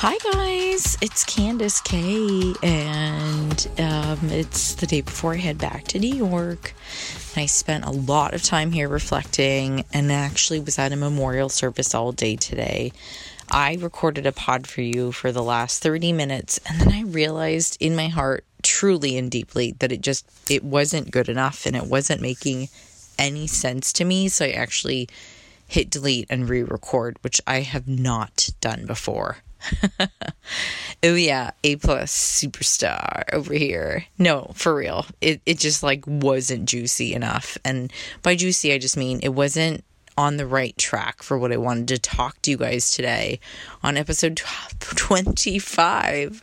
Hi guys, it's Candice K, and um, it's the day before I head back to New York. I spent a lot of time here reflecting, and actually was at a memorial service all day today. I recorded a pod for you for the last 30 minutes, and then I realized in my heart, truly and deeply, that it just it wasn't good enough, and it wasn't making any sense to me. So I actually hit delete and re-record, which I have not done before. oh yeah, A plus superstar over here. No, for real. It it just like wasn't juicy enough. And by juicy I just mean it wasn't on the right track for what I wanted to talk to you guys today on episode 25.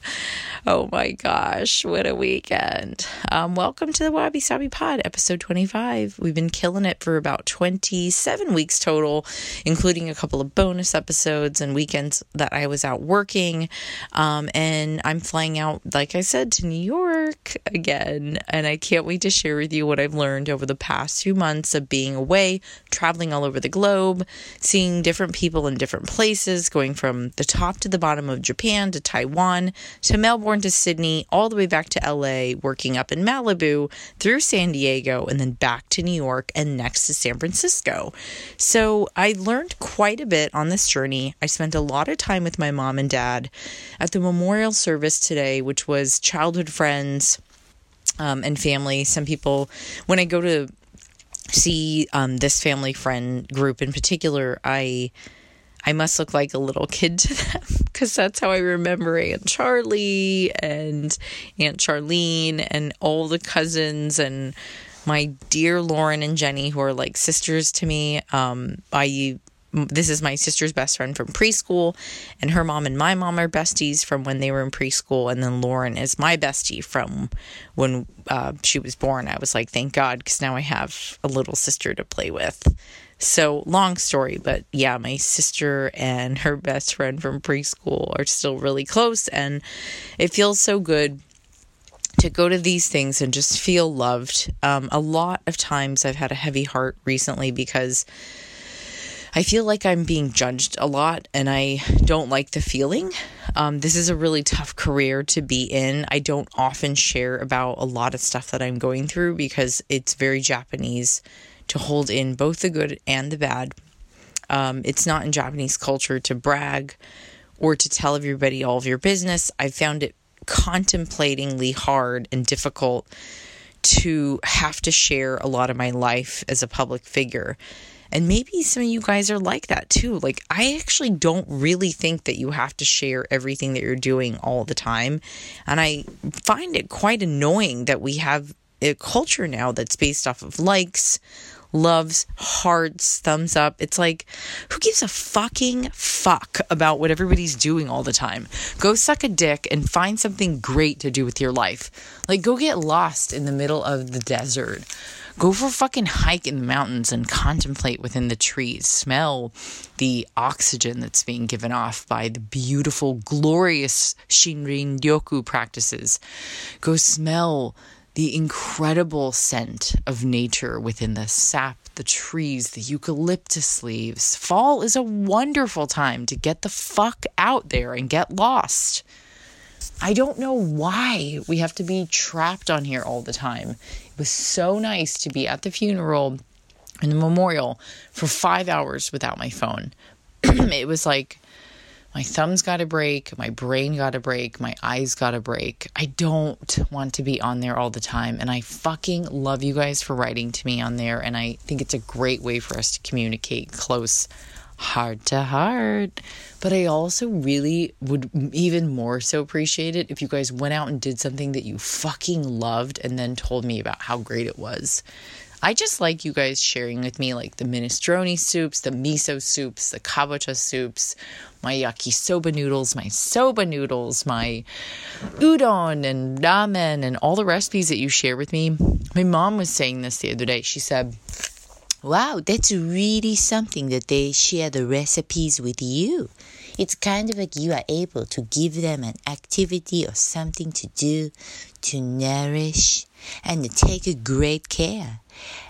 Oh my gosh, what a weekend. Um, welcome to the Wabi Sabi Pod, episode 25. We've been killing it for about 27 weeks total, including a couple of bonus episodes and weekends that I was out working. Um, and I'm flying out, like I said, to New York again. And I can't wait to share with you what I've learned over the past few months of being away, traveling all over the globe, seeing different people in different places, going from the top to the bottom of Japan to Taiwan to Melbourne to Sydney, all the way back to LA, working up in Malibu, through San Diego, and then back to New York and next to San Francisco. So I learned quite a bit on this journey. I spent a lot of time with my mom and dad at the memorial service today, which was childhood friends. Um, and family. Some people, when I go to see um, this family friend group in particular, I I must look like a little kid to them because that's how I remember Aunt Charlie and Aunt Charlene and all the cousins and my dear Lauren and Jenny who are like sisters to me. Um, I this is my sister's best friend from preschool, and her mom and my mom are besties from when they were in preschool. And then Lauren is my bestie from when uh, she was born. I was like, thank God, because now I have a little sister to play with. So, long story, but yeah, my sister and her best friend from preschool are still really close, and it feels so good to go to these things and just feel loved. Um, a lot of times I've had a heavy heart recently because I feel like I'm being judged a lot and I don't like the feeling. Um, this is a really tough career to be in. I don't often share about a lot of stuff that I'm going through because it's very Japanese to hold in both the good and the bad. Um, it's not in Japanese culture to brag or to tell everybody all of your business. I found it contemplatingly hard and difficult to have to share a lot of my life as a public figure. And maybe some of you guys are like that too. Like, I actually don't really think that you have to share everything that you're doing all the time. And I find it quite annoying that we have a culture now that's based off of likes, loves, hearts, thumbs up. It's like, who gives a fucking fuck about what everybody's doing all the time? Go suck a dick and find something great to do with your life. Like, go get lost in the middle of the desert Go for a fucking hike in the mountains and contemplate within the trees. Smell the oxygen that's being given off by the beautiful, glorious Shinrin Yoku practices. Go smell the incredible scent of nature within the sap, the trees, the eucalyptus leaves. Fall is a wonderful time to get the fuck out there and get lost. I don't know why we have to be trapped on here all the time. Was so nice to be at the funeral and the memorial for five hours without my phone. it was like my thumbs got a break, my brain got a break, my eyes got a break. I don't want to be on there all the time. And I fucking love you guys for writing to me on there. And I think it's a great way for us to communicate close heart to heart. But I also really would even more so appreciate it if you guys went out and did something that you fucking loved and then told me about how great it was. I just like you guys sharing with me like the minestrone soups, the miso soups, the kabocha soups, my yakisoba noodles, my soba noodles, my udon and ramen, and all the recipes that you share with me. My mom was saying this the other day. She said, Wow, that's really something that they share the recipes with you. It's kind of like you are able to give them an activity or something to do to nourish and to take great care.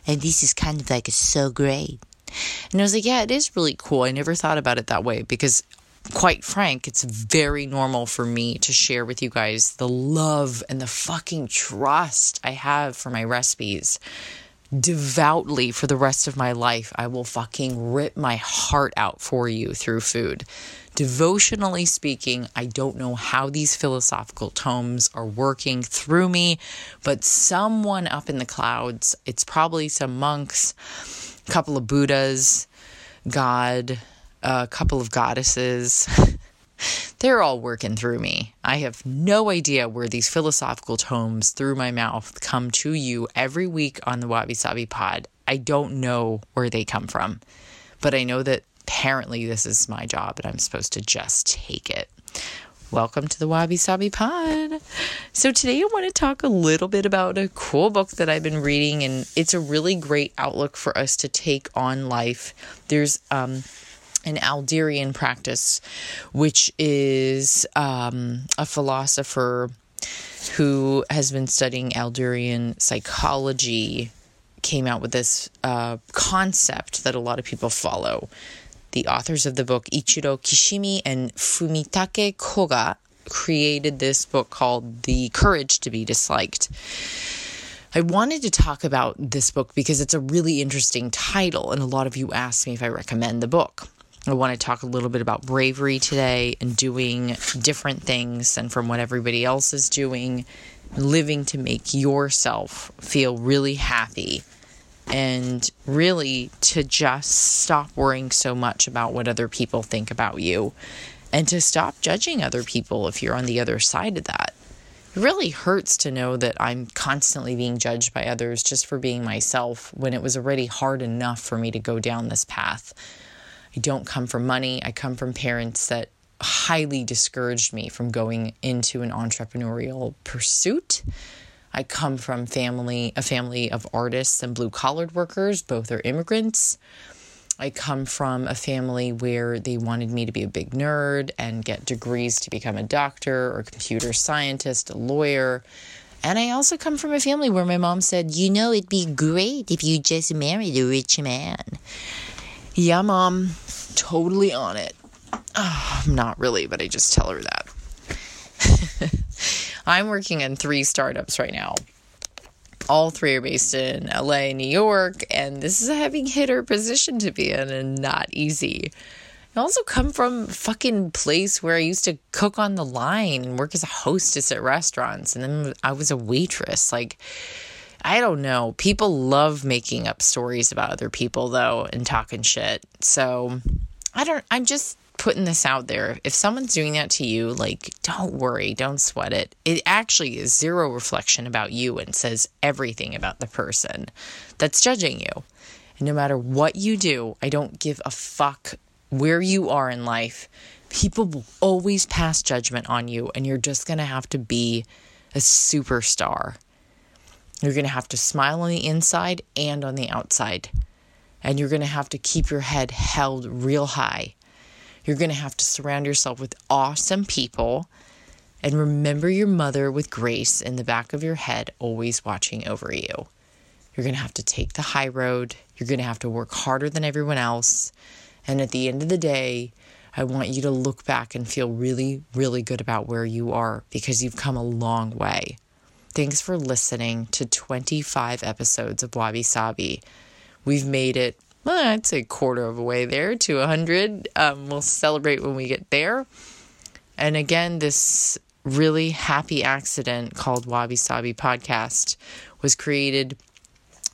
And this is kind of like so great. And I was like, yeah, it is really cool. I never thought about it that way because quite frank, it's very normal for me to share with you guys the love and the fucking trust I have for my recipes. Devoutly for the rest of my life, I will fucking rip my heart out for you through food. Devotionally speaking, I don't know how these philosophical tomes are working through me, but someone up in the clouds, it's probably some monks, a couple of Buddhas, God, a couple of goddesses. They're all working through me. I have no idea where these philosophical tomes through my mouth come to you every week on the Wabi Sabi pod. I don't know where they come from, but I know that apparently this is my job and I'm supposed to just take it. Welcome to the Wabi Sabi Pod. So, today I want to talk a little bit about a cool book that I've been reading, and it's a really great outlook for us to take on life. There's um, an Adlerian practice, which is um, a philosopher who has been studying Adlerian psychology, came out with this uh, concept that a lot of people follow. The authors of the book, Ichiro Kishimi and Fumitake Koga, created this book called The Courage to Be Disliked. I wanted to talk about this book because it's a really interesting title, and a lot of you asked me if I recommend the book. I want to talk a little bit about bravery today and doing different things and from what everybody else is doing, living to make yourself feel really happy and really to just stop worrying so much about what other people think about you and to stop judging other people if you're on the other side of that. It really hurts to know that I'm constantly being judged by others just for being myself when it was already hard enough for me to go down this path. I don't come from money. I come from parents that highly discouraged me from going into an entrepreneurial pursuit. I come from family a family of artists and blue collared workers, both are immigrants. I come from a family where they wanted me to be a big nerd and get degrees to become a doctor or a computer scientist, a lawyer. And I also come from a family where my mom said, You know, it'd be great if you just married a rich man. Yeah, mom, totally on it. Oh, I'm not really, but I just tell her that. I'm working in three startups right now. All three are based in LA, New York, and this is a heavy hitter position to be in and not easy. I also come from a fucking place where I used to cook on the line and work as a hostess at restaurants, and then I was a waitress. Like, I don't know. People love making up stories about other people though and talking shit. So I don't, I'm just putting this out there. If someone's doing that to you, like, don't worry, don't sweat it. It actually is zero reflection about you and says everything about the person that's judging you. And no matter what you do, I don't give a fuck where you are in life. People will always pass judgment on you, and you're just going to have to be a superstar. You're going to have to smile on the inside and on the outside. And you're going to have to keep your head held real high. You're going to have to surround yourself with awesome people and remember your mother with grace in the back of your head, always watching over you. You're going to have to take the high road. You're going to have to work harder than everyone else. And at the end of the day, I want you to look back and feel really, really good about where you are because you've come a long way. Thanks for listening to 25 episodes of Wabi Sabi. We've made it, well, I'd say quarter of a way there to 100. Um, we'll celebrate when we get there. And again, this really happy accident called Wabi Sabi Podcast was created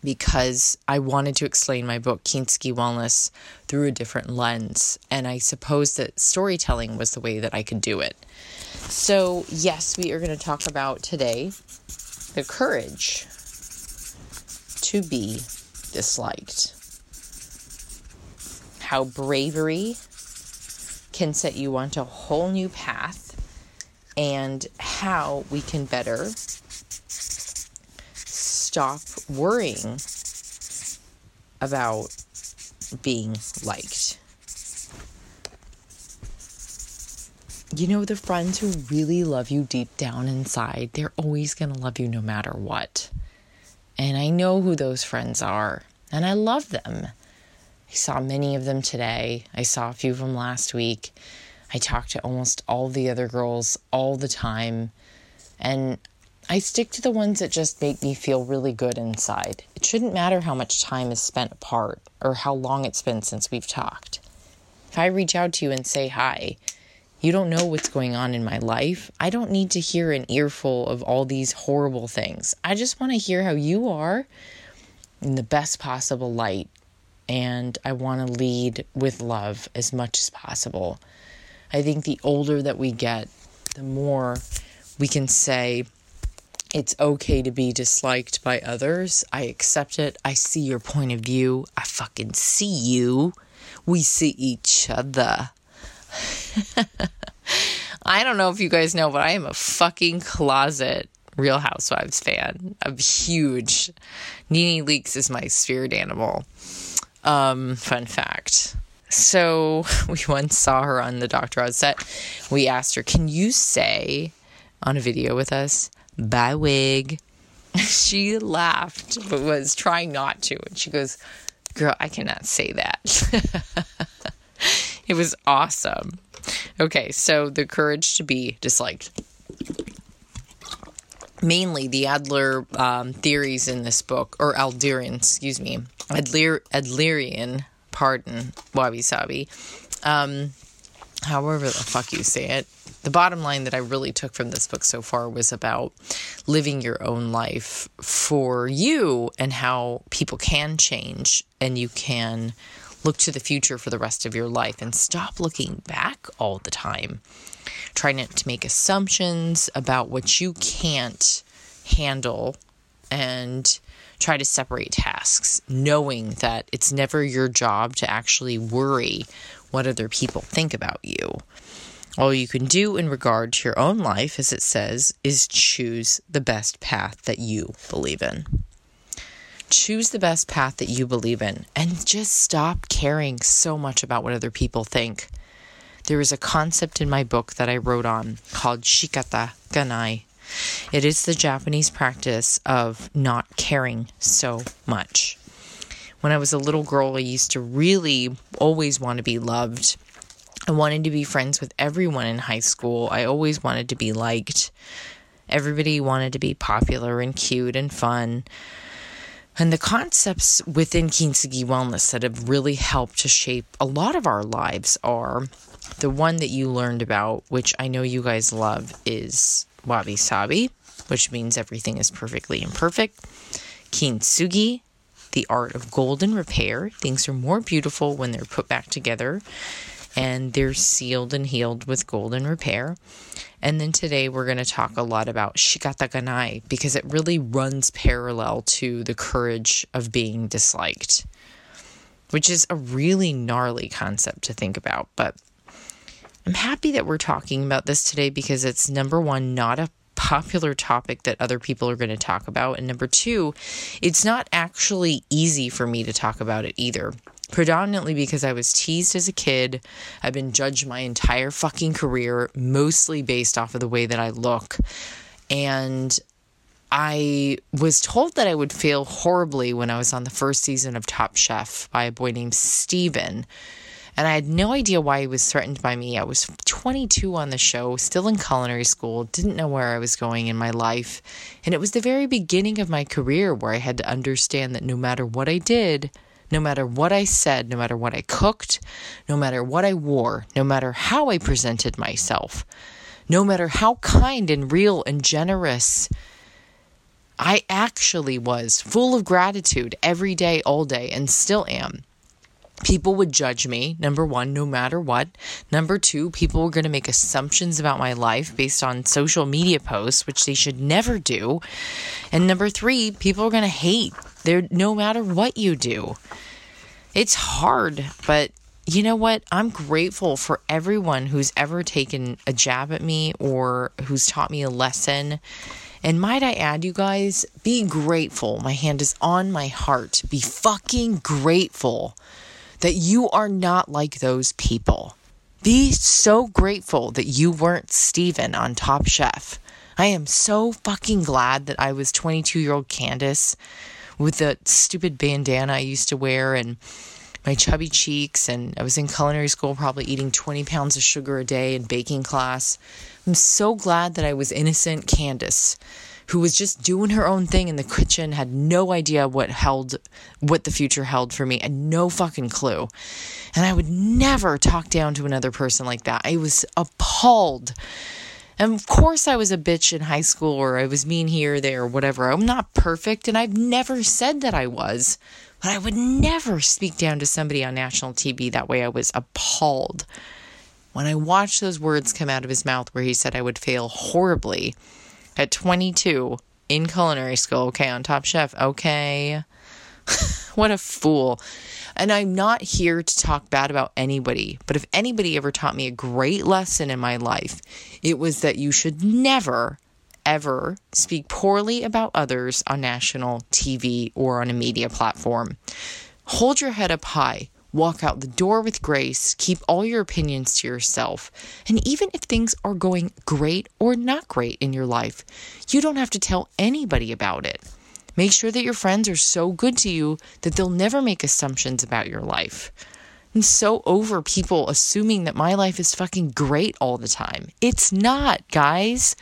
because I wanted to explain my book, Kintsugi Wellness, through a different lens. And I suppose that storytelling was the way that I could do it. So, yes, we are going to talk about today the courage to be disliked. How bravery can set you onto a whole new path, and how we can better stop worrying about being liked. You know, the friends who really love you deep down inside, they're always going to love you no matter what. And I know who those friends are, and I love them. I saw many of them today. I saw a few of them last week. I talk to almost all the other girls all the time. And I stick to the ones that just make me feel really good inside. It shouldn't matter how much time is spent apart or how long it's been since we've talked. If I reach out to you and say hi, you don't know what's going on in my life. I don't need to hear an earful of all these horrible things. I just want to hear how you are in the best possible light. And I want to lead with love as much as possible. I think the older that we get, the more we can say, it's okay to be disliked by others. I accept it. I see your point of view. I fucking see you. We see each other. I don't know if you guys know, but I am a fucking closet Real Housewives fan. I'm huge. Nene Leakes is my spirit animal. Um, fun fact. So we once saw her on the Dr. Oz set. We asked her, Can you say on a video with us, bye wig? She laughed, but was trying not to. And she goes, Girl, I cannot say that. it was awesome. Okay, so the courage to be disliked. Mainly the Adler um, theories in this book, or Adlerian, excuse me, Adler, Adlerian, pardon, wabi sabi. Um, however the fuck you say it. The bottom line that I really took from this book so far was about living your own life for you and how people can change and you can look to the future for the rest of your life and stop looking back all the time. Try not to make assumptions about what you can't handle and try to separate tasks, knowing that it's never your job to actually worry what other people think about you. All you can do in regard to your own life, as it says, is choose the best path that you believe in. Choose the best path that you believe in and just stop caring so much about what other people think. There is a concept in my book that I wrote on called shikata ganai. It is the Japanese practice of not caring so much. When I was a little girl, I used to really always want to be loved. I wanted to be friends with everyone in high school. I always wanted to be liked. Everybody wanted to be popular and cute and fun. And the concepts within Kintsugi Wellness that have really helped to shape a lot of our lives are the one that you learned about, which I know you guys love, is Wabi Sabi, which means everything is perfectly imperfect. Kintsugi, the art of golden repair. Things are more beautiful when they're put back together and they're sealed and healed with golden repair. And then today we're going to talk a lot about shikata ganai because it really runs parallel to the courage of being disliked, which is a really gnarly concept to think about. But I'm happy that we're talking about this today because it's number one, not a popular topic that other people are going to talk about. And number two, it's not actually easy for me to talk about it either predominantly because I was teased as a kid. I've been judged my entire fucking career, mostly based off of the way that I look. And I was told that I would fail horribly when I was on the first season of Top Chef by a boy named Steven. And I had no idea why he was threatened by me. I was 22 on the show, still in culinary school, didn't know where I was going in my life. And it was the very beginning of my career where I had to understand that no matter what I did, no matter what I said, no matter what I cooked, no matter what I wore, no matter how I presented myself, no matter how kind and real and generous I actually was, full of gratitude every day, all day, and still am. People would judge me, number one, no matter what. Number two, people were going to make assumptions about my life based on social media posts, which they should never do. And number three, people are going to hate there no matter what you do. It's hard, but you know what? I'm grateful for everyone who's ever taken a jab at me or who's taught me a lesson. And might I add, you guys, be grateful. My hand is on my heart. Be fucking grateful that you are not like those people. Be so grateful that you weren't Steven on Top Chef. I am so fucking glad that I was 22 year old Candice with the stupid bandana I used to wear and my chubby cheeks, and I was in culinary school, probably eating 20 pounds of sugar a day in baking class. I'm so glad that I was innocent Candice, who was just doing her own thing in the kitchen, had no idea what held, what the future held for me, and no fucking clue. And I would never talk down to another person like that. I was appalled. And of course, I was a bitch in high school, or I was mean here, there, or whatever. I'm not perfect, and I've never said that I was. But I would never speak down to somebody on national TV that way. I was appalled. When I watched those words come out of his mouth where he said I would fail horribly at 22 in culinary school, okay, on Top Chef, okay. what a fool. And I'm not here to talk bad about anybody, but if anybody ever taught me a great lesson in my life, it was that you should never ever speak poorly about others on national TV or on a media platform. Hold your head up high. Walk out the door with grace. Keep all your opinions to yourself. And even if things are going great or not great in your life, you don't have to tell anybody about it. Make sure that your friends are so good to you that they'll never make assumptions about your life. I'm so over people assuming that my life is fucking great all the time. It's not, guys.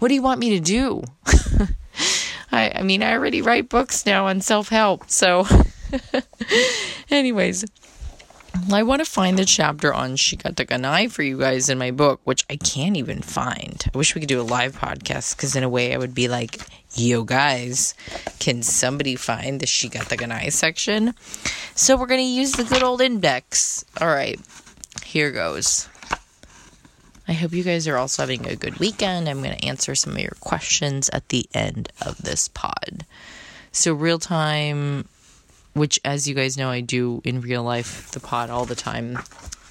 What do you want me to do? I, I mean, I already write books now on self help. So, anyways, I want to find the chapter on Shikataganai for you guys in my book, which I can't even find. I wish we could do a live podcast because, in a way, I would be like, yo, guys, can somebody find the Shikataganai section? So, we're going to use the good old index. All right, here goes. I hope you guys are also having a good weekend. I'm going to answer some of your questions at the end of this pod. So, real time, which, as you guys know, I do in real life, the pod all the time.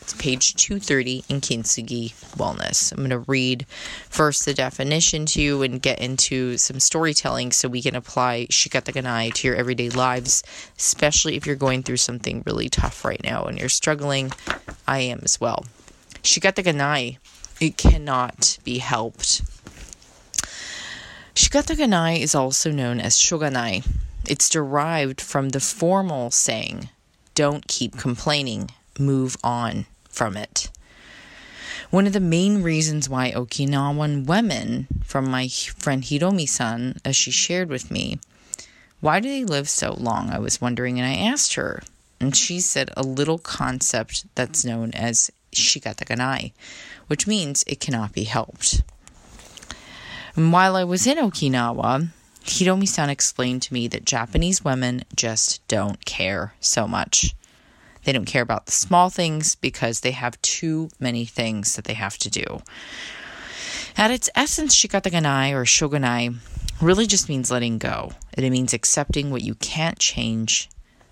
It's page 230 in Kintsugi Wellness. I'm going to read first the definition to you and get into some storytelling so we can apply shikataganai to your everyday lives, especially if you're going through something really tough right now and you're struggling. I am as well. Shikataganai it cannot be helped. Shikataganai is also known as shoganai. It's derived from the formal saying, don't keep complaining, move on from it. One of the main reasons why Okinawan women, from my friend Hiromi san, as she shared with me, why do they live so long? I was wondering, and I asked her. And she said a little concept that's known as shikataganai, which means it cannot be helped. And while I was in Okinawa, Hiromi san explained to me that Japanese women just don't care so much. They don't care about the small things because they have too many things that they have to do. At its essence, shikataganai or shoganai really just means letting go. It means accepting what you can't change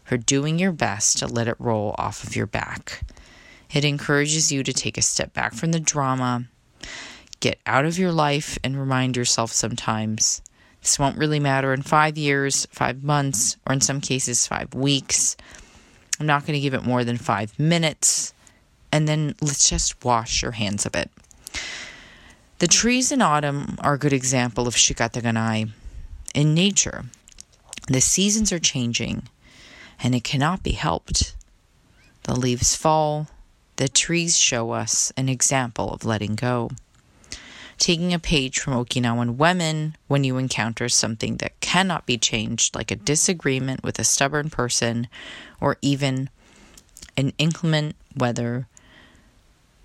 or doing your best to let it roll off of your back. It encourages you to take a step back from the drama, get out of your life, and remind yourself sometimes this won't really matter in five years, five months, or in some cases, five weeks. I'm not going to give it more than five minutes. And then let's just wash your hands of it. The trees in autumn are a good example of shikataganai. In nature, the seasons are changing, and it cannot be helped. The leaves fall, the trees show us an example of letting go. Taking a page from Okinawan women when you encounter something that cannot be changed, like a disagreement with a stubborn person or even an inclement weather,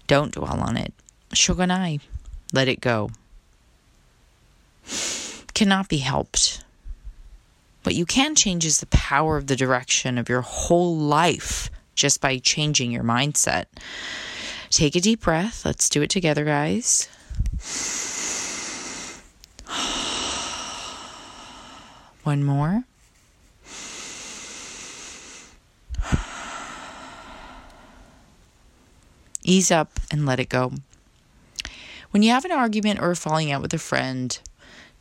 don't dwell on it. Shoganai, let it go. Cannot be helped. What you can change is the power of the direction of your whole life just by changing your mindset. Take a deep breath. Let's do it together, guys. One more. Ease up and let it go. When you have an argument or falling out with a friend,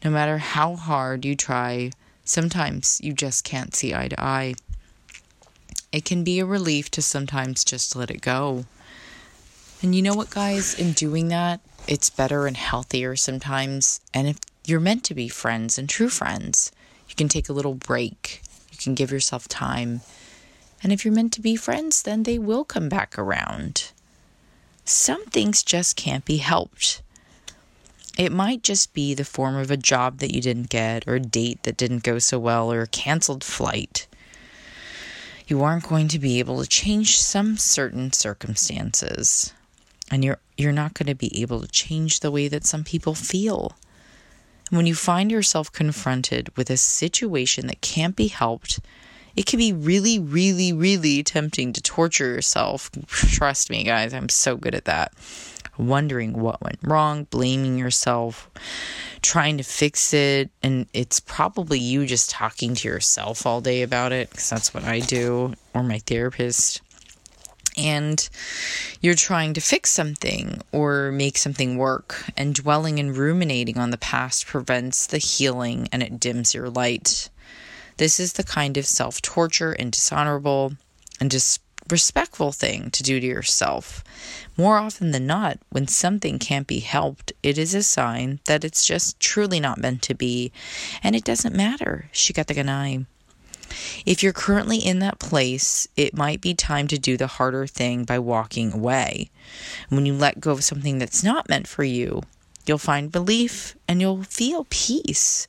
no matter how hard you try, sometimes you just can't see eye to eye. It can be a relief to sometimes just let it go. And you know what, guys? In doing that, it's better and healthier sometimes. And if you're meant to be friends and true friends, you can take a little break. You can give yourself time And if you're meant to be friends, then they will come back around. Some things just can't be helped. It might just be the form of a job that you didn't get, or a date that didn't go so well, or a canceled flight. You aren't going to be able to change some certain circumstances. And you're you're not going to be able to change the way that some people feel. When you find yourself confronted with a situation that can't be helped, it can be really, really, really tempting to torture yourself. Trust me, guys, I'm so good at that. Wondering what went wrong, blaming yourself, trying to fix it. And it's probably you just talking to yourself all day about it, because that's what I do, or my therapist. And you're trying to fix something or make something work, and dwelling and ruminating on the past prevents the healing and it dims your light. This is the kind of self torture and dishonorable and disrespectful thing to do to yourself. More often than not, when something can't be helped, it is a sign that it's just truly not meant to be, and it doesn't matter. Shikataganai. If you're currently in that place, it might be time to do the harder thing by walking away. When you let go of something that's not meant for you, you'll find relief and you'll feel peace.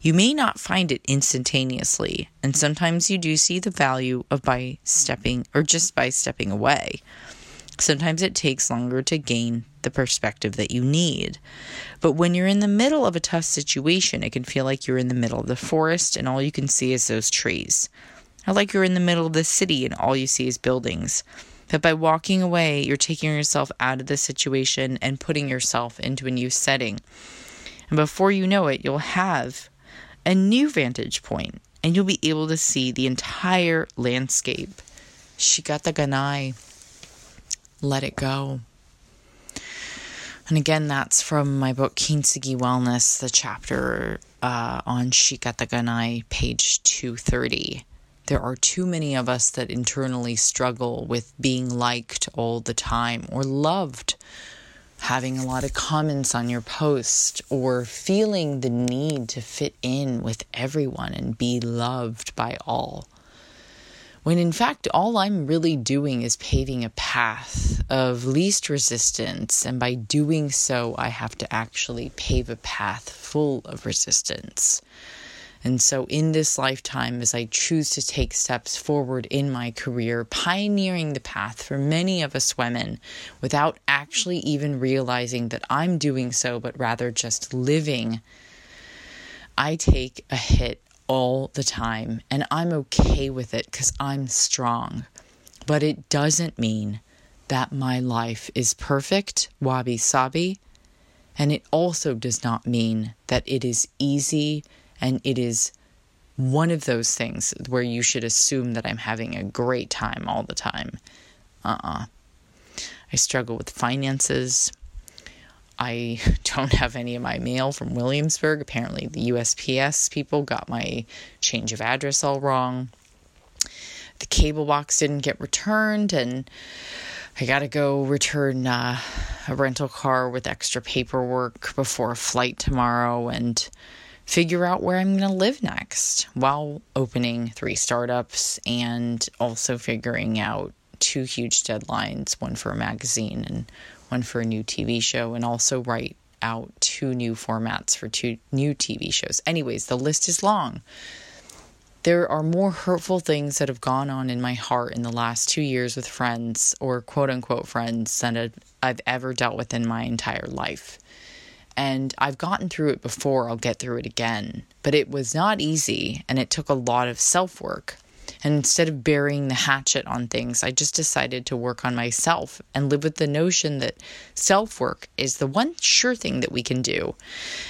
You may not find it instantaneously, and sometimes you do see the value of by stepping or just by stepping away. Sometimes it takes longer to gain the perspective that you need. But when you're in the middle of a tough situation, it can feel like you're in the middle of the forest and all you can see is those trees. Or like you're in the middle of the city and all you see is buildings. But by walking away, you're taking yourself out of the situation and putting yourself into a new setting. And before you know it, you'll have a new vantage point and you'll be able to see the entire landscape. Shikata Ganai. Let it go. And again, that's from my book Kintsugi Wellness, the chapter uh, on Shikataganai, page 230. There are too many of us that internally struggle with being liked all the time or loved having a lot of comments on your post or feeling the need to fit in with everyone and be loved by all. When in fact, all I'm really doing is paving a path of least resistance, and by doing so, I have to actually pave a path full of resistance. And so, in this lifetime, as I choose to take steps forward in my career, pioneering the path for many of us women without actually even realizing that I'm doing so, but rather just living, I take a hit all the time. And I'm okay with it because I'm strong. But it doesn't mean that my life is perfect, wabi sabi. And it also does not mean that it is easy and it is one of those things where you should assume that I'm having a great time all the time. Uh uh-uh. uh I struggle with finances. I don't have any of my mail from Williamsburg. Apparently, the USPS people got my change of address all wrong. The cable box didn't get returned, and I got to go return uh, a rental car with extra paperwork before a flight tomorrow. And figure out where I'm going to live next while opening three startups and also figuring out two huge deadlines one for a magazine and one for a new TV show, and also write out two new formats for two new TV shows. Anyways, the list is long. There are more hurtful things that have gone on in my heart in the last two years with friends or quote unquote friends than I've ever dealt with in my entire life. And I've gotten through it before, I'll get through it again. But it was not easy and it took a lot of self work. And instead of burying the hatchet on things, I just decided to work on myself and live with the notion that self work is the one sure thing that we can do.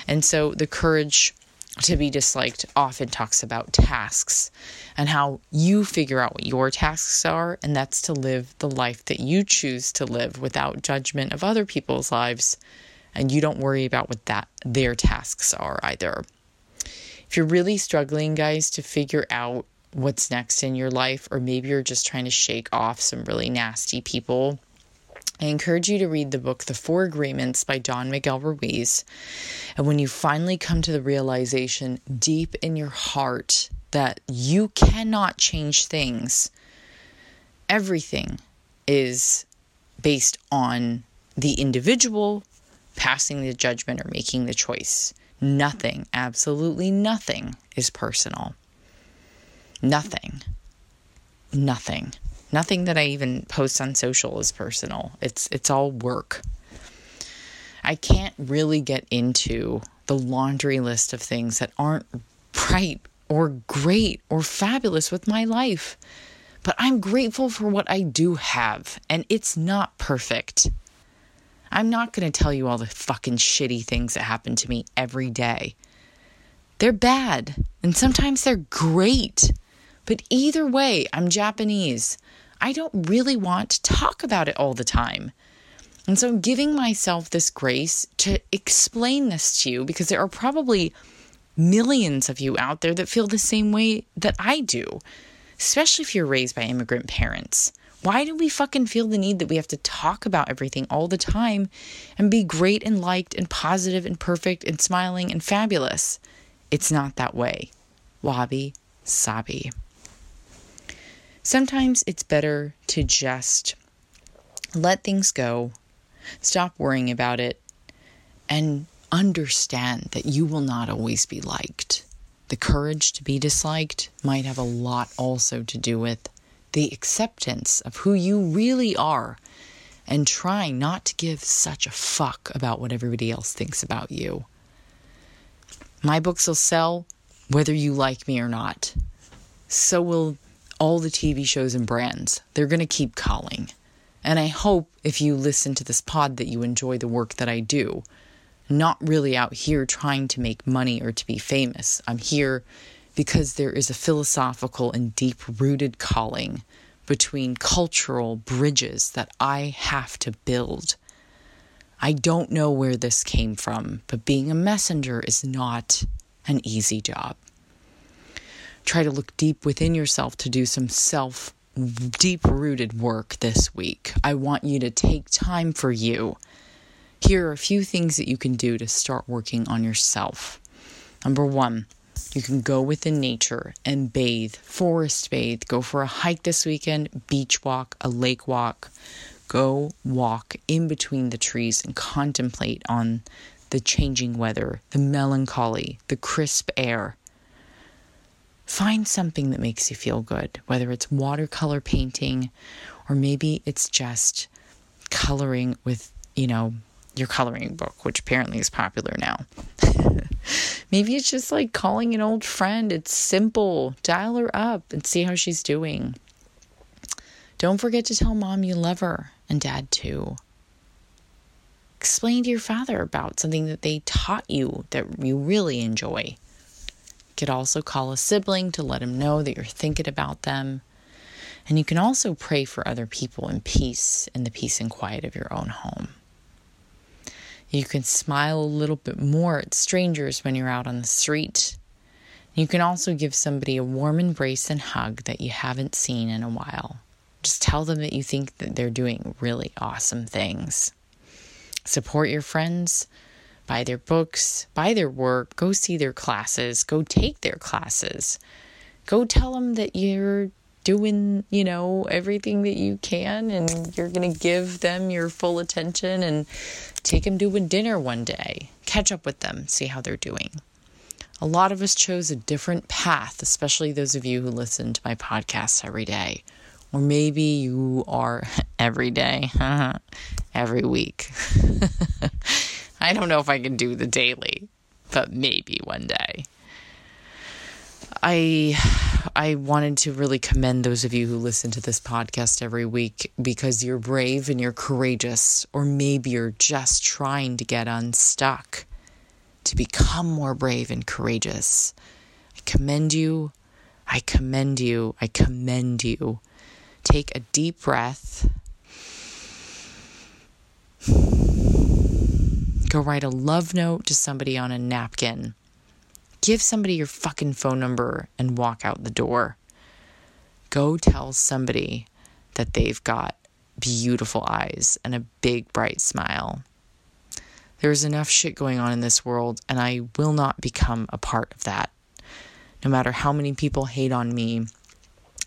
And so the courage to be disliked often talks about tasks and how you figure out what your tasks are, and that's to live the life that you choose to live without judgment of other people's lives and you don't worry about what that their tasks are either. If you're really struggling, guys, to figure out what's next in your life, or maybe you're just trying to shake off some really nasty people, I encourage you to read the book The Four Agreements by Don Miguel Ruiz. And when you finally come to the realization deep in your heart that you cannot change things, everything is based on the individual passing the judgment or making the choice. Nothing, absolutely nothing is personal. Nothing. Nothing. Nothing that I even post on social is personal. It's it's all work. I can't really get into the laundry list of things that aren't right or great or fabulous with my life. But I'm grateful for what I do have, and it's not perfect. I'm not going to tell you all the fucking shitty things that happen to me every day. They're bad, and sometimes they're great. But either way, I'm Japanese. I don't really want to talk about it all the time. And so I'm giving myself this grace to explain this to you because there are probably millions of you out there that feel the same way that I do especially if you're raised by immigrant parents. Why do we fucking feel the need that we have to talk about everything all the time and be great and liked and positive and perfect and smiling and fabulous? It's not that way. Wabi sabi. Sometimes it's better to just let things go, stop worrying about it, and understand that you will not always be liked. The courage to be disliked might have a lot also to do with the acceptance of who you really are and trying not to give such a fuck about what everybody else thinks about you. My books will sell whether you like me or not. So will all the TV shows and brands. They're going to keep calling. And I hope if you listen to this pod that you enjoy the work that I do not really out here trying to make money or to be famous. I'm here because there is a philosophical and deep rooted calling between cultural bridges that I have to build. I don't know where this came from, but being a messenger is not an easy job. Try to look deep within yourself to do some self deep rooted work this week. I want you to take time for you here are a few things that you can do to start working on yourself. Number one, you can go within nature and bathe, forest bathe, go for a hike this weekend, beach walk, a lake walk. Go walk in between the trees and contemplate on the changing weather, the melancholy, the crisp air. Find something that makes you feel good, whether it's watercolor painting or maybe it's just coloring with, you know, your coloring book, which apparently is popular now. Maybe it's just like calling an old friend. It's simple. Dial her up and see how she's doing. Don't forget to tell mom you love her and dad too. Explain to your father about something that they taught you that you really enjoy. Could also call a sibling to let them know that you're thinking about them. And you can also pray for other people in peace in the peace and quiet of your own home. You can smile a little bit more at strangers when you're out on the street. You can also give somebody a warm embrace and hug that you haven't seen in a while. Just tell them that you think that they're doing really awesome things. Support your friends, buy their books, buy their work, go see their classes, go take their classes. Go tell them that you're doing, you know, everything that you can and you're going to give them your full attention and take them to a dinner one day. Catch up with them, see how they're doing. A lot of us chose a different path, especially those of you who listen to my podcasts every day. Or maybe you are every day, every week. I don't know if I can do the daily, but maybe one day. I I wanted to really commend those of you who listen to this podcast every week because you're brave and you're courageous or maybe you're just trying to get unstuck to become more brave and courageous. I commend you. I commend you. I commend you. Take a deep breath. Go write a love note to somebody on a napkin Give somebody your fucking phone number and walk out the door. Go tell somebody that they've got beautiful eyes and a big, bright smile. There's enough shit going on in this world, and I will not become a part of that. No matter how many people hate on me,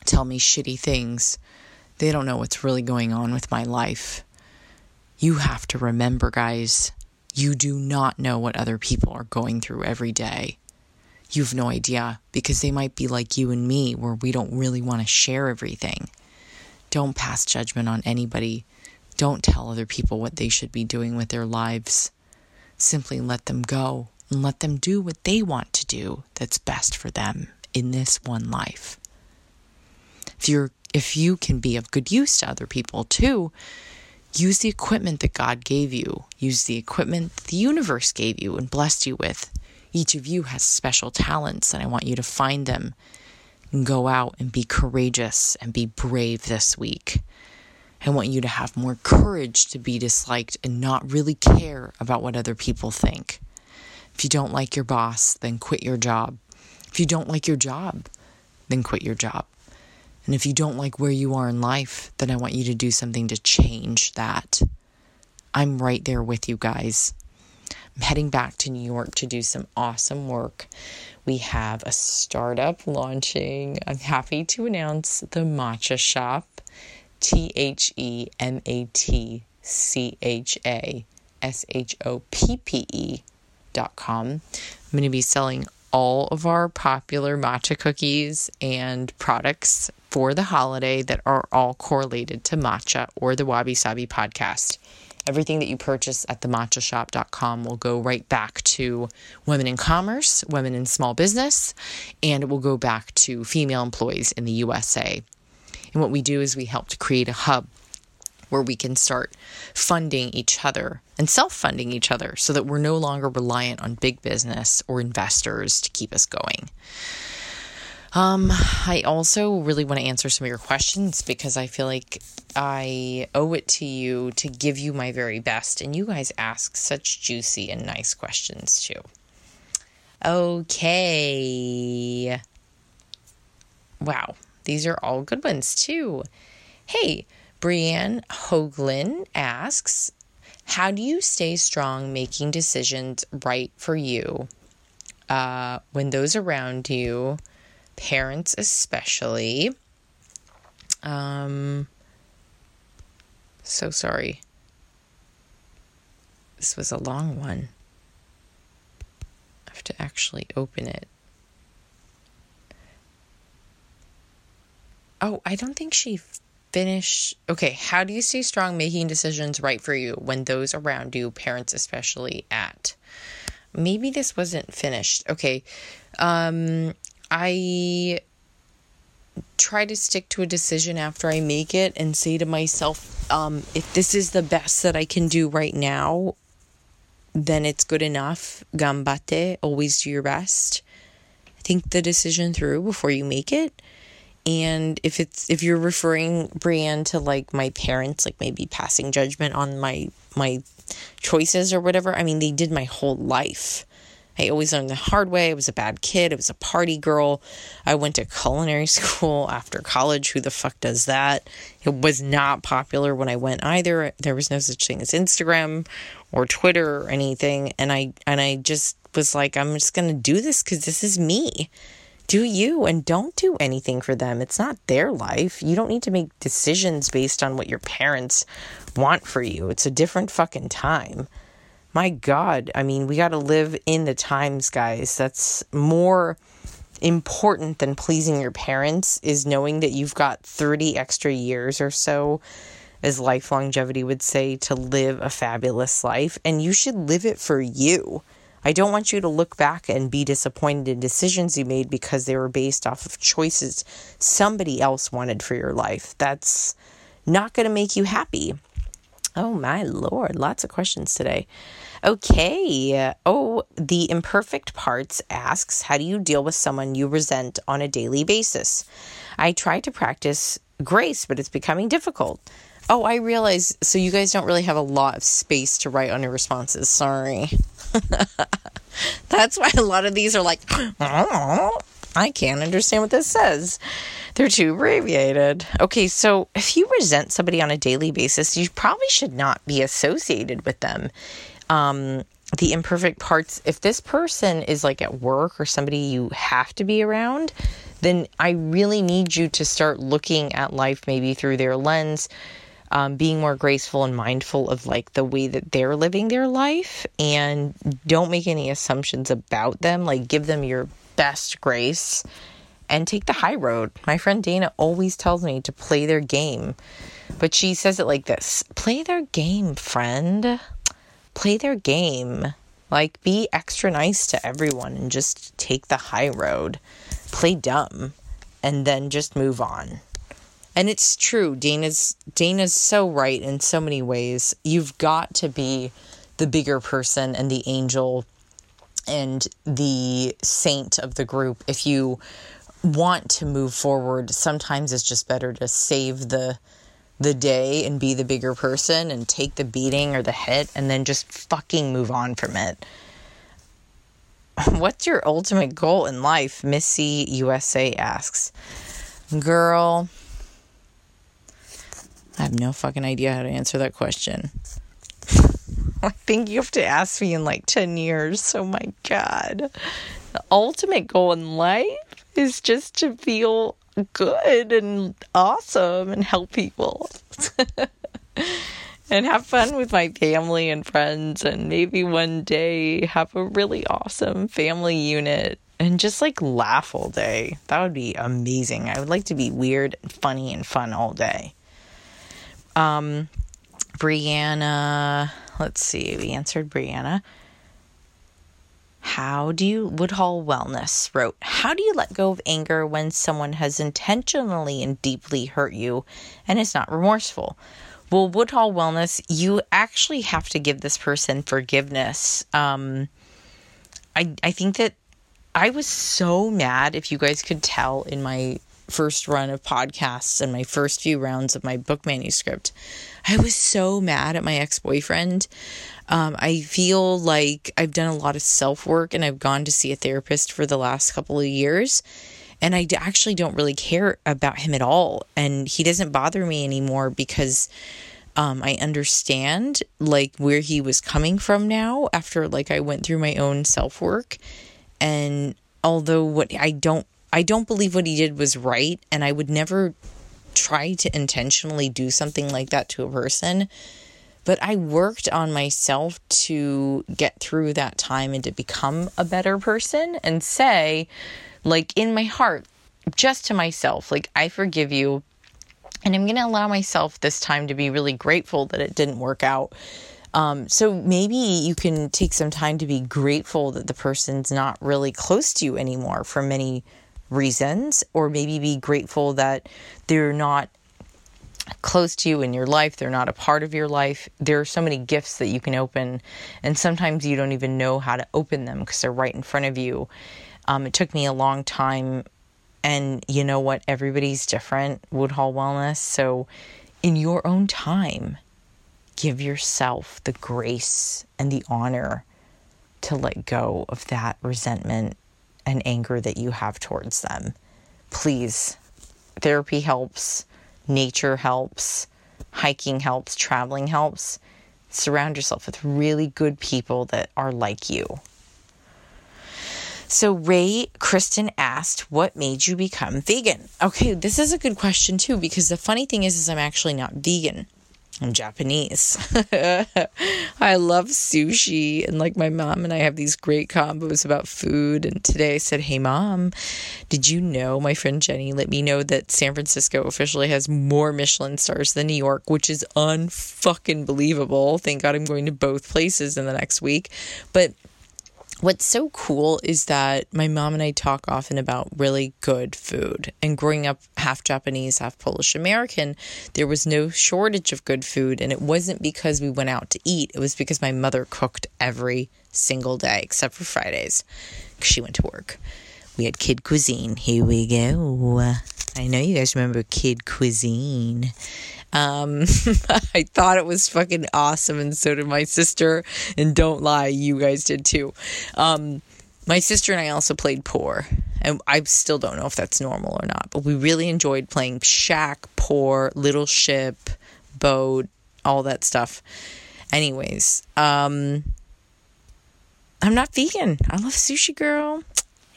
tell me shitty things, They don't know what's really going on with my life. You have to remember, guys, you do not know what other people are going through every day. You have no idea because they might be like you and me, where we don't really want to share everything. Don't pass judgment on anybody. Don't tell other people what they should be doing with their lives. Simply let them go and let them do what they want to do that's best for them in this one life. If you're if you can be of good use to other people too, use the equipment that God gave you. Use the equipment the universe gave you and blessed you with. Each of you has special talents, and I want you to find them and go out and be courageous and be brave this week. I want you to have more courage to be disliked and not really care about what other people think. If you don't like your boss, then quit your job. If you don't like your job, then quit your job. And if you don't like where you are in life, then I want you to do something to change that. I'm right there with you guys. I'm heading back to New York to do some awesome work. We have a startup launching. I'm happy to announce the Matcha Shop, T H E M A T C H A S H O P P E dot com. I'm going to be selling all of our popular matcha cookies and products for the holiday that are all correlated to matcha or the Wabi Sabi podcast. Everything that you purchase at thematchashop.com will go right back to women in commerce, women in small business, and it will go back to female employees in the USA. And what we do is we help to create a hub where we can start funding each other and self funding each other so that we're no longer reliant on big business or investors to keep us going. Um, I also really want to answer some of your questions because I feel like I owe it to you to give you my very best. And you guys ask such juicy and nice questions too. Okay. Wow, these are all good ones too. Hey, Brianne Hoagland asks, How do you stay strong making decisions right for you uh, when those around you, parents especially, um, so sorry. This was a long one. I have to actually open it. Oh, I don't think she finish okay how do you stay strong making decisions right for you when those around you parents especially at? Maybe this wasn't finished. Okay um i try to stick to a decision after i make it and say to myself um if this is the best that i can do right now then it's good enough. Gambatte always do your best. Think the decision through before you make it and if it's if you're referring Brienne to like my parents like maybe passing judgment on my my choices or whatever i mean they did my whole life. I always learned the hard way. I was a bad kid. I was a party girl. I went to culinary school after college. Who the fuck does that? It was not popular when i went either. There was no such thing as instagram or twitter or anything. And i and i just was like i'm just gonna do this because this is me do you and don't do anything for them. It's not their life. You don't need to make decisions based on what your parents want for you. It's a different fucking time. My God, I mean, we got to live in the times, guys. That's more important than pleasing your parents, is knowing that you've got 30 extra years or so, as life longevity would say, to live a fabulous life. And you should live it for you. I don't want you to look back and be disappointed in decisions you made because they were based off of choices somebody else wanted for your life. That's not going to make you happy. Oh my lord, lots of questions today. Okay. Oh, the imperfect parts asks, How do you deal with someone you resent on a daily basis? I try to practice grace, but it's becoming difficult. Oh, I realize. So you guys don't really have a lot of space to write on your responses. Sorry. That's why a lot of these are like, oh, I can't understand what this says. They're too abbreviated. Okay, so if you resent somebody on a daily basis, you probably should not be associated with them. Um, the imperfect parts, if this person is like at work or somebody you have to be around, then I really need you to start looking at life maybe through their lens, um, being more graceful and mindful of like the way that they're living their life, and don't make any assumptions about them. Like, give them your best grace and take the high road. My friend Dana always tells me to play their game, but she says it like this play their game, friend. Play their game. Like, be extra nice to everyone and just take the high road play dumb and then just move on. And it's true. Dana's Dana's so right in so many ways. You've got to be the bigger person and the angel and the saint of the group if you want to move forward. Sometimes it's just better to save the the day and be the bigger person and take the beating or the hit and then just fucking move on from it. What's your ultimate goal in life? Missy USA asks. Girl, I have no fucking idea how to answer that question. I think you have to ask me in like 10 years. Oh my God. The ultimate goal in life is just to feel good and awesome and help people. and have fun with my family and friends and maybe one day have a really awesome family unit and just like laugh all day. That would be amazing. I would like to be weird and funny and fun all day. Um Brianna, let's see. We answered Brianna. How do you, Woodhall Wellness wrote, How do you let go of anger when someone has intentionally and deeply hurt you and is not remorseful? Well, Woodhall Wellness, you actually have to give this person forgiveness. Um, I I think that I was so mad. If you guys could tell in my first run of podcasts and my first few rounds of my book manuscript, I was so mad at my ex boyfriend. Um, I feel like I've done a lot of self work and I've gone to see a therapist for the last couple of years and I actually don't really care about him at all. And he doesn't bother me anymore because um, I understand like where he was coming from now after like I went through my own self work. And although what I don't, I don't believe what he did was right, and I would never try to intentionally do something like that to a person. But I worked on myself to get through that time and to become a better person and say, like in my heart, just to myself, like, I forgive you. And I'm going to allow myself this time to be really grateful that it didn't work out. Um, so maybe you can take some time to be grateful that the person's not really close to you anymore for many reasons, or maybe be grateful that they're not close to you in your life, they're not a part of your life. There are so many gifts that you can open, and sometimes you don't even know how to open them because they're right in front of you. Um, it took me a long time, and you know what? Everybody's different, Woodhall Wellness. So, in your own time, give yourself the grace and the honor to let go of that resentment and anger that you have towards them. Please, therapy helps, nature helps, hiking helps, traveling helps. Surround yourself with really good people that are like you. So Ray Kristen asked, "What made you become vegan?" Okay, this is a good question too because the funny thing is, is I'm actually not vegan. I'm Japanese. I love sushi and like my mom and I have these great combos about food. And today I said, Hey mom, did you know my friend Jenny let me know that San Francisco officially has more Michelin stars than New York, which is unfucking believable. Thank God I'm going to both places in the next week. But what's so cool is that my mom and I talk often about really good food. And growing up half Japanese, half Polish American, there was no shortage of good food. And it wasn't because we went out to eat, it was because my mother cooked every single day, except for Fridays, because she went to work. We had kid cuisine. Here we go. I know you guys remember kid cuisine. Um, I thought it was fucking awesome, and so did my sister. And don't lie, you guys did too. Um, my sister and I also played poor. and I still don't know if that's normal or not, but we really enjoyed playing Shack, Por, Little Ship, Boat, all that stuff. Anyways, um, I'm not vegan. I love sushi, girl.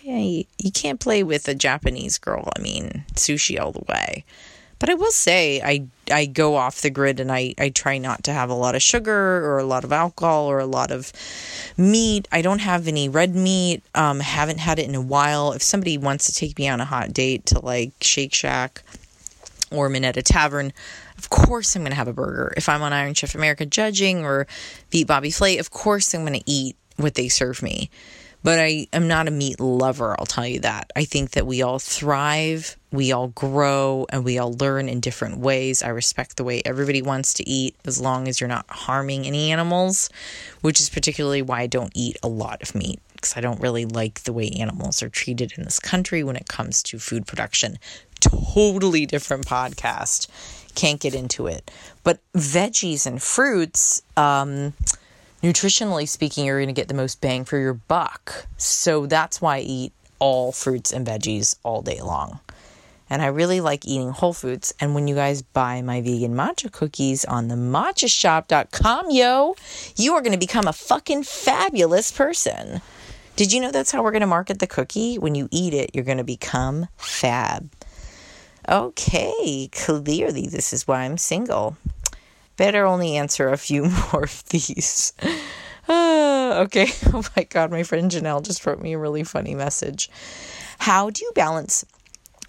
Yeah, you, you can't play with a Japanese girl. I mean, sushi all the way. But I will say, I I go off the grid and I, I try not to have a lot of sugar or a lot of alcohol or a lot of meat. I don't have any red meat. Um, haven't had it in a while. If somebody wants to take me on a hot date to like Shake Shack or Minetta Tavern, of course I'm going to have a burger. If I'm on Iron Chef America judging or Beat Bobby Flay, of course I'm going to eat what they serve me. But I am not a meat lover, I'll tell you that. I think that we all thrive, we all grow, and we all learn in different ways. I respect the way everybody wants to eat as long as you're not harming any animals, which is particularly why I don't eat a lot of meat because I don't really like the way animals are treated in this country when it comes to food production. Totally different podcast. Can't get into it. But veggies and fruits, um, nutritionally speaking, you're going to get the most bang for your buck. So that's why I eat all fruits and veggies all day long. And I really like eating whole foods. And when you guys buy my vegan matcha cookies on the matchashop.com, yo, you are going to become a fucking fabulous person. Did you know that's how we're going to market the cookie? When you eat it, you're going to become fab. Okay, clearly this is why I'm single. Better only answer a few more of these. Uh, okay. Oh my God. My friend Janelle just wrote me a really funny message. How do you balance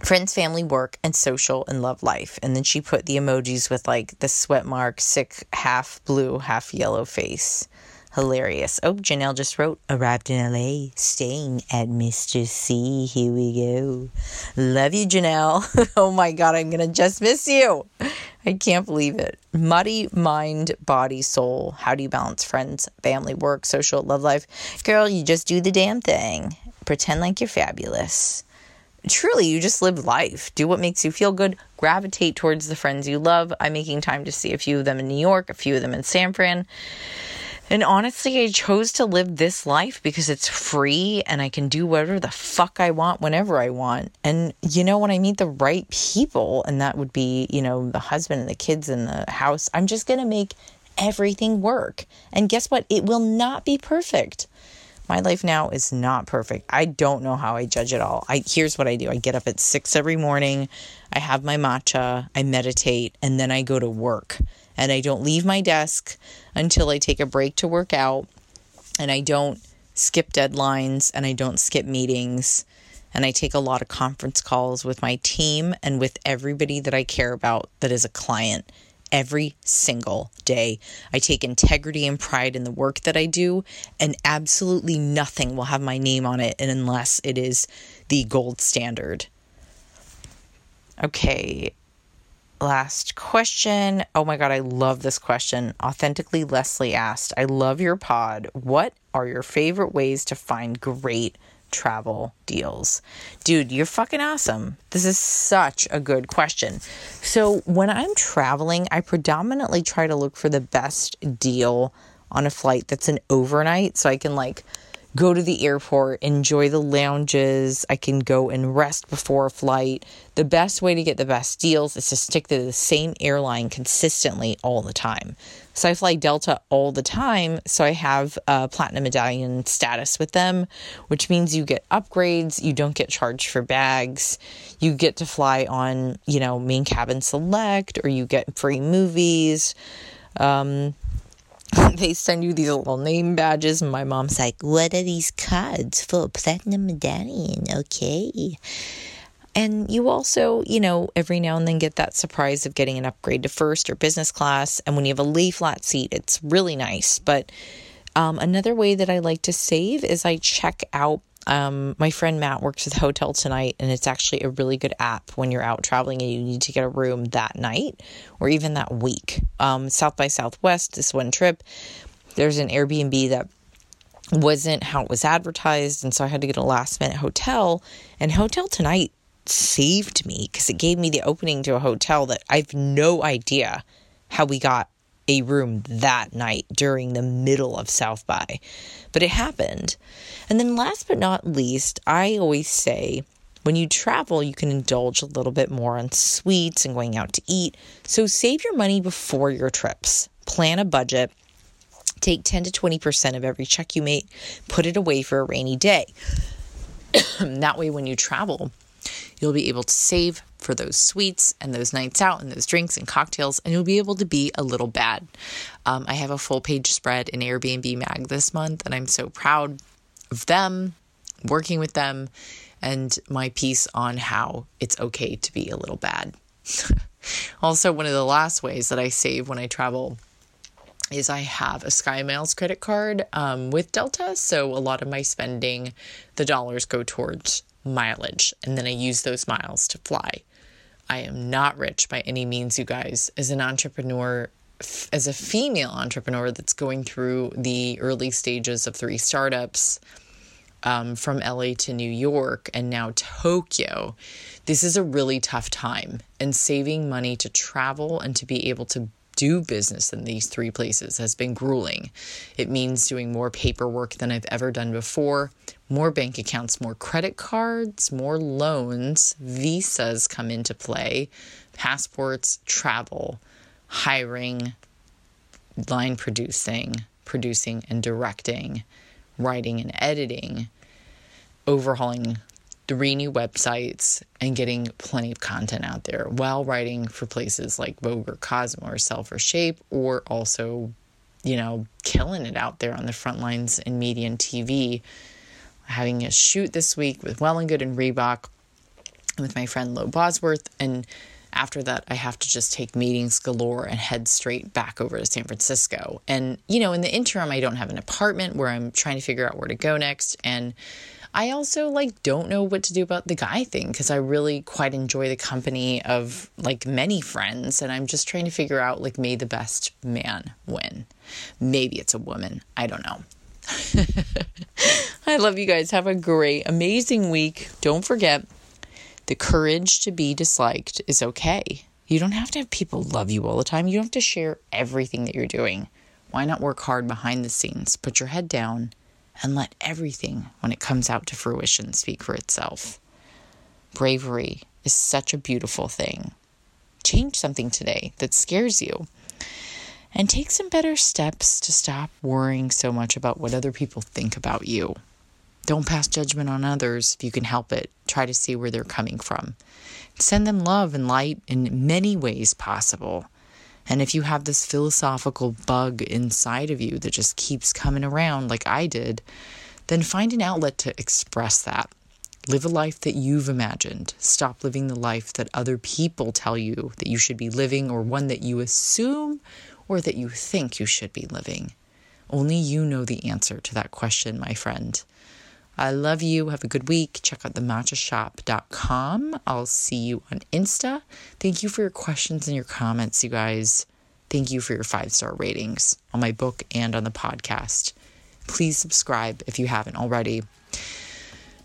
friends, family, work, and social and love life? And then she put the emojis with like the sweat mark, sick, half blue, half yellow face. Hilarious. Oh, Janelle just wrote, arrived in LA, staying at Mr. C. Here we go. Love you, Janelle. oh my God, I'm going to just miss you. I can't believe it. Muddy mind, body, soul. How do you balance friends, family, work, social, love life? Girl, you just do the damn thing. Pretend like you're fabulous. Truly, you just live life. Do what makes you feel good. Gravitate towards the friends you love. I'm making time to see a few of them in New York, a few of them in San Fran. And honestly, I chose to live this life because it's free and I can do whatever the fuck I want whenever I want. And, you know, when I meet the right people, and that would be, you know, the husband and the kids in the house, I'm just going to make everything work. And guess what? It will not be perfect. My life now is not perfect. I don't know how I judge it all. I here's what I do. I get up at 6 every morning. I have my matcha, I meditate, and then I go to work and I don't leave my desk until I take a break to work out, and I don't skip deadlines, and I don't skip meetings, and I take a lot of conference calls with my team and with everybody that I care about that is a client every single day. I take integrity and pride in the work that I do, and absolutely nothing will have my name on it unless it is the gold standard. Okay, last question. Oh my God, I love this question. Authentically, Leslie asked, I love your pod. What are your favorite ways to find great travel deals? Dude, you're fucking awesome. This is such a good question. So, when I'm traveling, I predominantly try to look for the best deal on a flight that's an overnight so I can like go to the airport, enjoy the lounges. I can go and rest before a flight. The best way to get the best deals is to stick to the same airline consistently all the time. So I fly Delta all the time. So I have a platinum medallion status with them, which means you get upgrades. You don't get charged for bags. You get to fly on, you know, main cabin select, or you get free movies. Um, they send you these little name badges, and my mom's like, What are these cards for? Platinum medallion, okay. And you also, you know, every now and then get that surprise of getting an upgrade to first or business class. And when you have a lay flat seat, it's really nice. But um, another way that I like to save is I check out um, my friend Matt works with Hotel Tonight, and it's actually a really good app when you're out traveling and you need to get a room that night or even that week. Um, South by Southwest, this one trip, there's an Airbnb that wasn't how it was advertised, and so I had to get a last minute hotel. And Hotel Tonight saved me because it gave me the opening to a hotel that I've no idea how we got a room that night during the middle of South by. But it happened. And then, last but not least, I always say when you travel, you can indulge a little bit more on sweets and going out to eat. So save your money before your trips. Plan a budget. Take 10 to 20% of every check you make, put it away for a rainy day. that way, when you travel, you'll be able to save for those sweets and those nights out and those drinks and cocktails, and you'll be able to be a little bad. Um, I have a full page spread in Airbnb Mag this month, and I'm so proud of them, working with them, and my piece on how it's okay to be a little bad. also, one of the last ways that I save when I travel is I have a SkyMiles credit card um, with Delta. So a lot of my spending, the dollars go towards mileage, and then I use those miles to fly. I am not rich by any means, you guys. As an entrepreneur, as a female entrepreneur that's going through the early stages of three startups um, from LA to New York and now Tokyo, this is a really tough time. And saving money to travel and to be able to do business in these three places has been grueling. It means doing more paperwork than I've ever done before, more bank accounts, more credit cards, more loans, visas come into play, passports, travel, hiring, line producing, producing and directing, writing and editing, overhauling three new websites and getting plenty of content out there while writing for places like Vogue or Cosmo or Self or Shape, or also, you know, killing it out there on the front lines in media and TV. Having a shoot this week with Well and Good and Reebok with my friend Lo Bosworth. And after that, I have to just take meetings galore and head straight back over to San Francisco. And, you know, in the interim, I don't have an apartment where I'm trying to figure out where to go next. And I also like don't know what to do about the guy thing because I really quite enjoy the company of like many friends and I'm just trying to figure out like may the best man win. Maybe it's a woman. I don't know. I love you guys. Have a great, amazing week. Don't forget the courage to be disliked is okay. You don't have to have people love you all the time. You don't have to share everything that you're doing. Why not work hard behind the scenes? Put your head down and let everything, when it comes out to fruition, speak for itself. Bravery is such a beautiful thing. Change something today that scares you and take some better steps to stop worrying so much about what other people think about you. Don't pass judgment on others if you can help it. Try to see where they're coming from. Send them love and light in many ways possible. And if you have this philosophical bug inside of you that just keeps coming around, like I did, then find an outlet to express that. Live a life that you've imagined. Stop living the life that other people tell you that you should be living or one that you assume or that you think you should be living. Only you know the answer to that question, my friend. I love you. Have a good week. Check out the thematchashop.com. I'll see you on Insta. Thank you for your questions and your comments, you guys. Thank you for your five star ratings on my book and on the podcast. Please subscribe if you haven't already.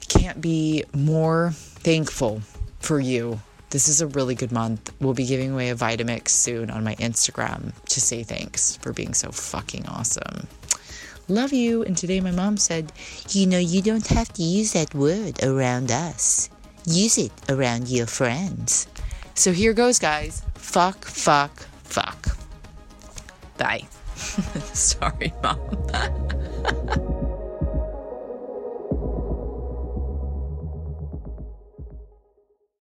Can't be more thankful for you. This is a really good month. We'll be giving away a Vitamix soon on my Instagram to say thanks for being so fucking awesome love you. And today my mom said, you know, you don't have to use that word around us. Use it around your friends. So here goes, guys. Fuck, fuck, fuck. Bye. Sorry, mom.